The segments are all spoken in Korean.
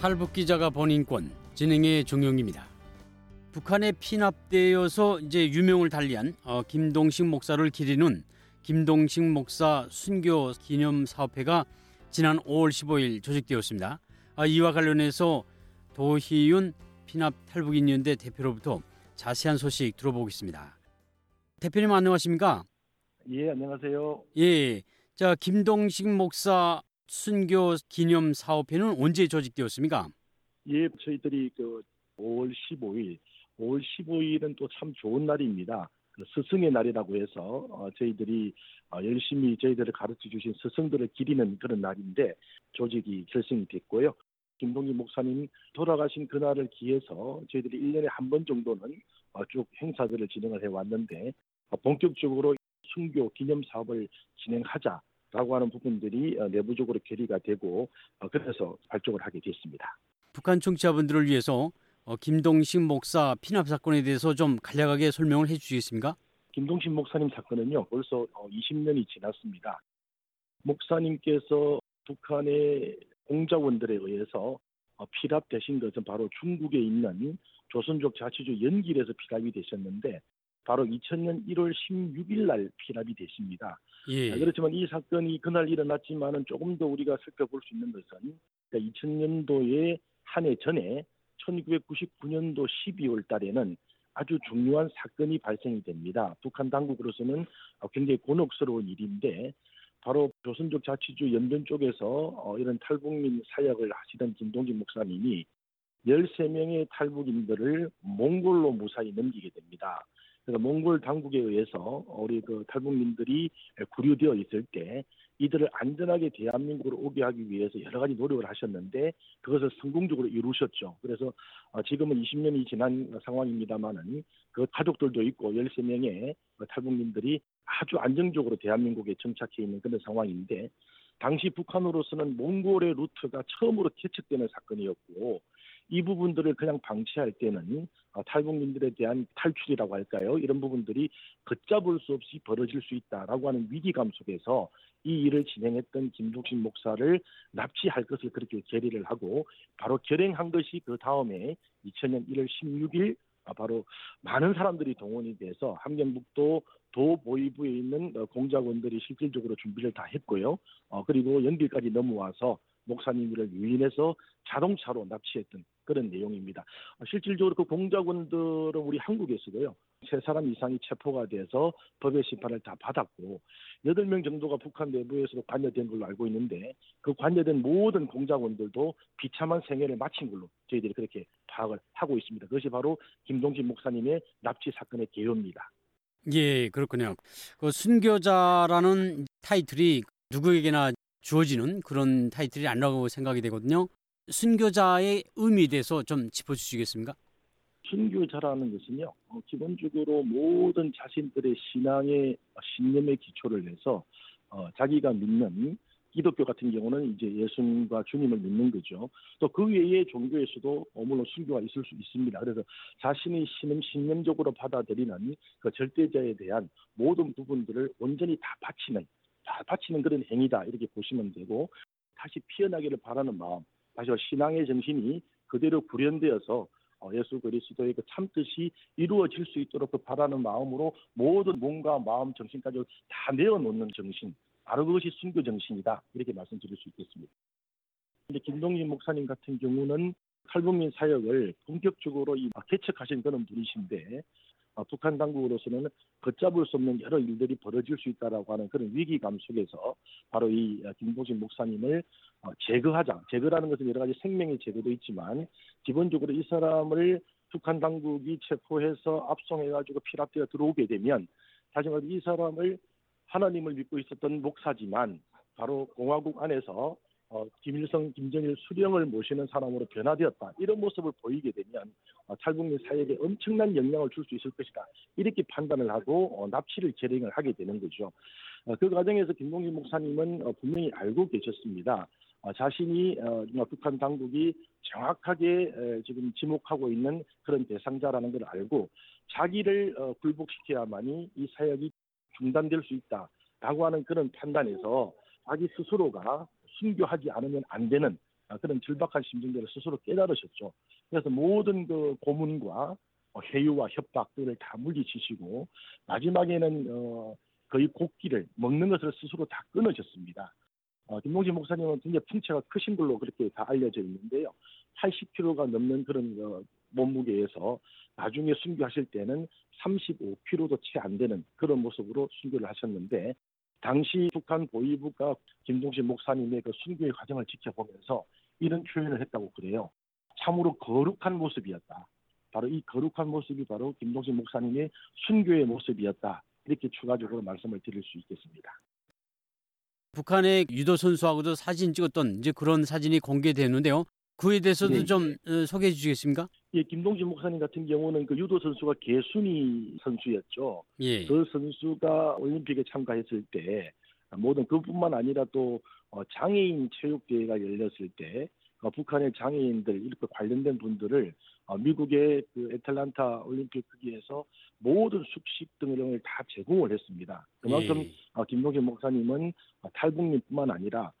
탈북 기자가 본 인권 진행의 종영입니다. 북한에 피납되어서 이제 유명을 달리한 어, 김동식 목사를 기리는 김동식 목사 순교 기념 사업회가 지난 5월 15일 조직되었습니다. 아, 이와 관련해서 도희윤 피납 탈북인연대 대표로부터 자세한 소식 들어보겠습니다. 대표님 안녕하십니까? 예, 안녕하세요. 예. 자, 김동식 목사 순교 기념 사업회는 언제 조직되었습니까? 예, 저희들이 그 5월 15일, 5월 15일은 또 참 좋은 날입니다. 그 스승의 날이라고 해서 어, 저희들이 어, 열심히 저희들을 가르쳐 주신 스승들을 기리는 그런 날인데 조직이 결성이 됐고요. 김동기 목사님 돌아가신 그날을 기해서 저희들이 1년에 한 번 정도는 어, 쭉 행사들을 진행을 해왔는데 어, 본격적으로 순교 기념 사업을 진행하자 라고 하는 부분들이 어, 내부적으로 결의가 되고 어, 그래서 발족을 하게 됐습니다. 북한 청취자분들을 위해서 어, 김동식 목사 피납 사건에 대해서 좀 간략하게 설명을 해주시겠습니까? 김동신 목사님 사건은요 벌써 20년이 지났습니다. 목사님께서 북한의 공작원들에 의해서 어, 피랍되신 것은 바로 중국에 있는 조선족 자치주 연길에서 피랍이 되셨는데 바로 2000년 1월 16일 날 피랍이 됐습니다. 예. 아, 그렇지만 이 사건이 그날 일어났지만은 조금 더 우리가 살펴볼 수 있는 것은 2000년도에 한 해 전에 1999년도 12월 달에는 아주 중요한 사건이 발생이 됩니다. 북한 당국으로서는 어, 굉장히 곤혹스러운 일인데 바로 조선족 자치주 연변 쪽에서 어, 이런 탈북민 사역을 하시던 김동진 목사님이 13명의 탈북인들을 몽골로 무사히 넘기게 됩니다. 그래서 몽골 당국에 의해서 우리 그 탈북민들이 구류되어 있을 때 이들을 안전하게 대한민국으로 오게 하기 위해서 여러 가지 노력을 하셨는데 그것을 성공적으로 이루셨죠. 그래서 어, 지금은 20년이 지난 상황입니다만은 그 가족들도 있고 13명의 탈북민들이 아주 안정적으로 대한민국에 정착해 있는 그런 상황인데 당시 북한으로서는 몽골의 루트가 처음으로 개척되는 사건이었고 이 부분들을 그냥 방치할 때는 어, 탈북민들에 대한 탈출이라고 할까요? 이런 부분들이 걷잡을 수 없이 벌어질 수 있다라고 하는 위기감 속에서 이 일을 진행했던 김동신 목사를 납치할 것을 그렇게 결의를 하고 바로 결행한 것이 그 다음에 2000년 1월 16일 아, 바로 많은 사람들이 동원이 돼서 함경북도 도보위부에 있는 어, 공작원들이 실질적으로 준비를 다 했고요. 어, 그리고 연길까지 넘어와서 목사님을 유인해서 자동차로 납치했던 그런 내용입니다. 어, 실질적으로 그 공작원들은 우리 한국에서도요. 세 사람 이상이 체포가 돼서 법의 심판을 다 받았고 여덟 명 정도가 북한 내부에서도 관여된 걸로 알고 있는데 그 관여된 모든 공작원들도 비참한 생애를 마친 걸로 저희들이 그렇게 파악을 하고 있습니다. 그것이 바로 김동진 목사님의 납치 사건의 개요입니다. 예, 그렇군요. 그 순교자라는 타이틀이 누구에게나 주어지는 그런 타이틀이 아니라고 생각이 되거든요. 순교자의 의미에 대해서 좀 짚어주시겠습니까? 순교자라는 것은요, 어, 기본적으로 모든 자신들의 신앙의 신념에 기초를 해서 어, 자기가 믿는 기독교 같은 경우는 이제 예수님과 주님을 믿는 거죠. 또 그 외의 종교에서도 어, 물론 순교가 있을 수 있습니다. 그래서 자신의 신념, 신념적으로 받아들이는 그 절대자에 대한 모든 부분들을 온전히 다 바치는, 다 바치는 그런 행위다. 이렇게 보시면 되고, 다시 피어나기를 바라는 마음, 다시 신앙의 정신이 그대로 구현되어서 어, 예수 그리스도의 그 참뜻이 이루어질 수 있도록 그 바라는 마음으로 모든 몸과 마음, 정신까지 다 내어놓는 정신, 바로 그것이 순교 정신이다. 이렇게 말씀드릴 수 있겠습니다. 근데 김동진 목사님 같은 경우는 탈북민 사역을 본격적으로 이 개척하신 그런 분이신데 어, 북한 당국으로서는 걷잡을 수 없는 여러 일들이 벌어질 수 있다라고 하는 그런 위기감 속에서 바로 이 김동진 목사님을 어, 제거하자. 제거라는 것은 여러 가지 생명의 제거도 있지만 기본적으로 이 사람을 북한 당국이 체포해서 압송해가지고 피랍되어 들어오게 되면 다시 말해 이 사람을 하나님을 믿고 있었던 목사지만 바로 공화국 안에서 어, 김일성, 김정일 수령을 모시는 사람으로 변화되었다. 이런 모습을 보이게 되면 어, 탈북민 사회에 엄청난 영향을 줄 수 있을 것이다. 이렇게 판단을 하고 어, 납치를 결행을 하게 되는 거죠. 어, 그 과정에서 김동진 목사님은 어, 분명히 알고 계셨습니다. 어, 자신이 어, 북한 당국이 정확하게 에, 지금 지목하고 있는 그런 대상자라는 걸 알고 자기를 어, 굴복시켜야만이 이 사역이 중단될 수 있다라고 하는 그런 판단에서 자기 스스로가 순교하지 않으면 안 되는 아, 그런 절박한 심정들을 스스로 깨달으셨죠. 그래서 모든 그 고문과 어, 회유와 협박들을 다 물리치시고 마지막에는 어, 거의 곡기를 먹는 것을 스스로 다 끊으셨습니다. 어, 김동진 목사님은 굉장히 풍채가 크신 걸로 그렇게 다 알려져 있는데요. 80kg가 넘는 그런 어, 몸무게에서 나중에 순교하실 때는 35kg도 채 안 되는 그런 모습으로 순교를 하셨는데 당시 북한 보위부가 김동신 목사님의 그 순교의 과정을 지켜보면서 이런 표현을 했다고 그래요. 참으로 거룩한 모습이었다. 바로 이 거룩한 모습이 바로 김동신 목사님의 순교의 모습이었다. 이렇게 추가적으로 말씀을 드릴 수 있겠습니다. 북한의 유도 선수하고도 사진 찍었던 이제 그런 사진이 공개되는데요. 그에 대해서도 네. 좀 어, 소개해 주시겠습니까? 예, 김동진 목사님 같은 경우는 그 유도 선수가 개순이 선수였죠. 예. 그 선수가 올림픽에 참가했을 때 모든 그뿐만 아니라 또 어, 장애인 체육대회가 열렸을 때 어, 북한의 장애인들 이렇게 관련된 분들을 어, 미국의 그 애틀란타 올림픽 크기에서 모든 숙식 등을 다 제공을 했습니다. 그만큼 예. 어, 김동진 목사님은 어, 탈북민뿐만 아니라 어,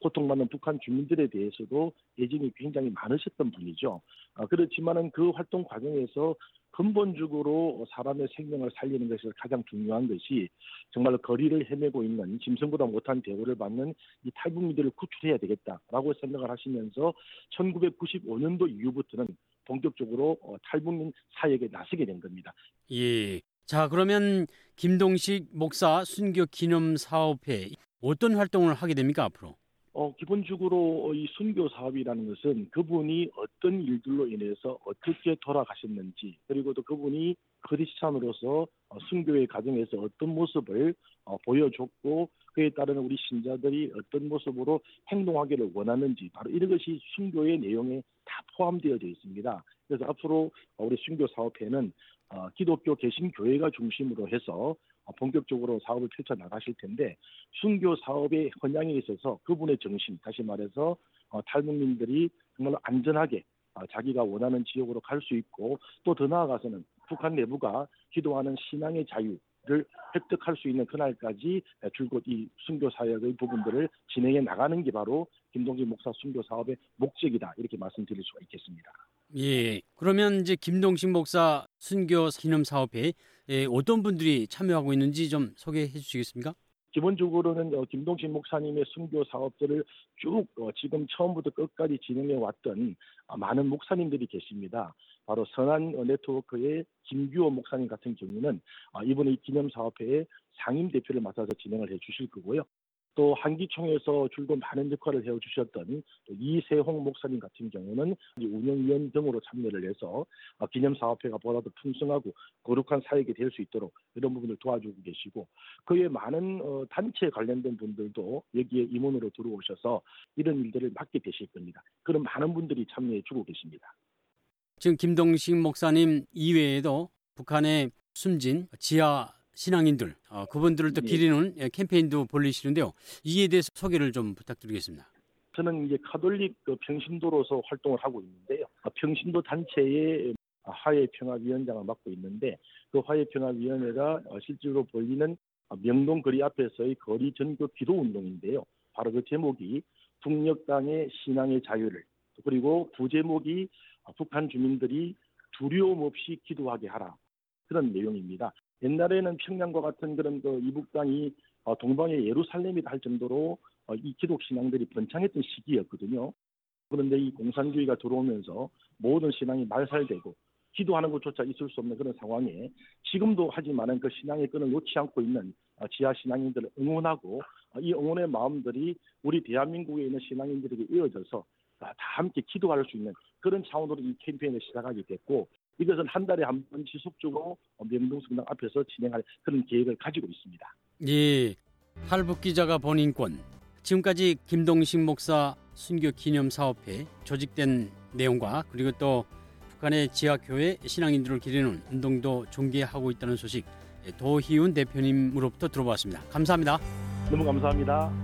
고통받는 북한 주민들에 대해서도 애정이 굉장히 많으셨던 분이죠. 어, 그렇지만은 그 활동 과정에서 근본적으로 사람의 생명을 살리는 것이 가장 중요한 것이 정말 거리를 헤매고 있는 짐승보다 못한 대우를 받는 이 탈북민들을 구출해야 되겠다라고 생각을 하시면서 1995년도 이후부터는 본격적으로 어, 탈북민 사역에 나서게 된 겁니다. 예. 자, 그러면 김동식 목사 순교 기념 사업회 어떤 활동을 하게 됩니까, 앞으로? 어, 기본적으로 이 순교 사업이라는 것은 그분이 어떤 일들로 인해서 어떻게 돌아가셨는지 그리고 또 그분이 크리스찬으로서 어, 순교의 과정에서 어떤 모습을 어, 보여줬고 그에 따른 우리 신자들이 어떤 모습으로 행동하기를 원하는지 바로 이런 것이 순교의 내용에 다 포함되어져 있습니다. 그래서 앞으로 우리 순교 사업회는 어, 기독교 개신교회가 중심으로 해서 어, 본격적으로 사업을 펼쳐 나가실 텐데 순교 사업의 헌양에 있어서 그분의 정신, 다시 말해서 어, 탈북민들이 정말로 안전하게 어, 자기가 원하는 지역으로 갈 수 있고 또 더 나아가서는 북한 내부가 기도하는 신앙의 자유를 획득할 수 있는 그날까지 줄곧 이 순교 사역의 부분들을 진행해 나가는 게 바로 김동진 목사 순교 사업의 목적이다 이렇게 말씀드릴 수가 있겠습니다. 예. 그러면 이제 김동식 목사 순교 기념 사업회 에 어떤 분들이 참여하고 있는지 좀 소개해 주시겠습니까? 기본적으로는 어, 김동신 목사님의 순교 사업들을 쭉 어, 지금 처음부터 끝까지 진행해 왔던 어, 많은 목사님들이 계십니다. 바로 선한 어, 네트워크의 김규호 목사님 같은 경우는 어, 이번에 이 기념 사업회의 상임 대표를 맡아서 진행을 해 주실 거고요. 또 한기총에서 줄곧 많은 역할을 해주셨던 또 이세홍 목사님 같은 경우는 이 운영위원 등으로 참여를 해서 어, 기념 사업회가 보다 더 풍성하고 거룩한 사역이 될 수 있도록 이런 부분을 도와주고 계시고 그에 많은 어, 단체 관련된 분들도 여기에 임원으로 들어오셔서 이런 일들을 맡게 되실 겁니다. 그런 많은 분들이 참여해 주고 계십니다. 지금 김동식 목사님 이외에도 북한의 숨진 지하 신앙인들 어, 그분들을 또 예. 기리는 예, 캠페인도 벌리시는데요. 이에 대해서 소개를 좀 부탁드리겠습니다. 저는 이제 카톨릭 그 평신도로서 활동을 하고 있는데요. 아, 평신도 단체의 화해평화위원장을 맡고 있는데 그 화해평화위원회가 어, 실제로 벌리는 명동 거리 앞에서의 거리 전교 기도 운동인데요. 바로 그 제목이 북녘 땅의 신앙의 자유를 그리고 부제목이 어, 북한 주민들이 두려움 없이 기도하게 하라 그런 내용입니다. 옛날에는 평양과 같은 그런 그 이북 땅이 어, 동방의 예루살렘이다 할 정도로 어, 이 기독 신앙들이 번창했던 시기였거든요. 그런데 이 공산주의가 들어오면서 모든 신앙이 말살되고 기도하는 것조차 있을 수 없는 그런 상황에 지금도 하지만은 그 신앙의 끈을 놓지 않고 있는 어, 지하 신앙인들을 응원하고 어, 이 응원의 마음들이 우리 대한민국에 있는 신앙인들에게 이어져서 아, 다 함께 기도할 수 있는 그런 차원으로 이 캠페인을 시작하게 됐고 이것은 한 달에 한 번 지속적으로 어, 명동성당 앞에서 진행할 그런 계획을 가지고 있습니다. 예. 할북 기자가 본 인권. 지금까지 김동식 목사 순교 기념 사업회 조직된 내용과 그리고 또 북한의 지하교회 신앙인들을 기리는 운동도 종계하고 있다는 소식 예, 도희훈 대표님으로부터 들어봤습니다. 감사합니다. 너무 감사합니다.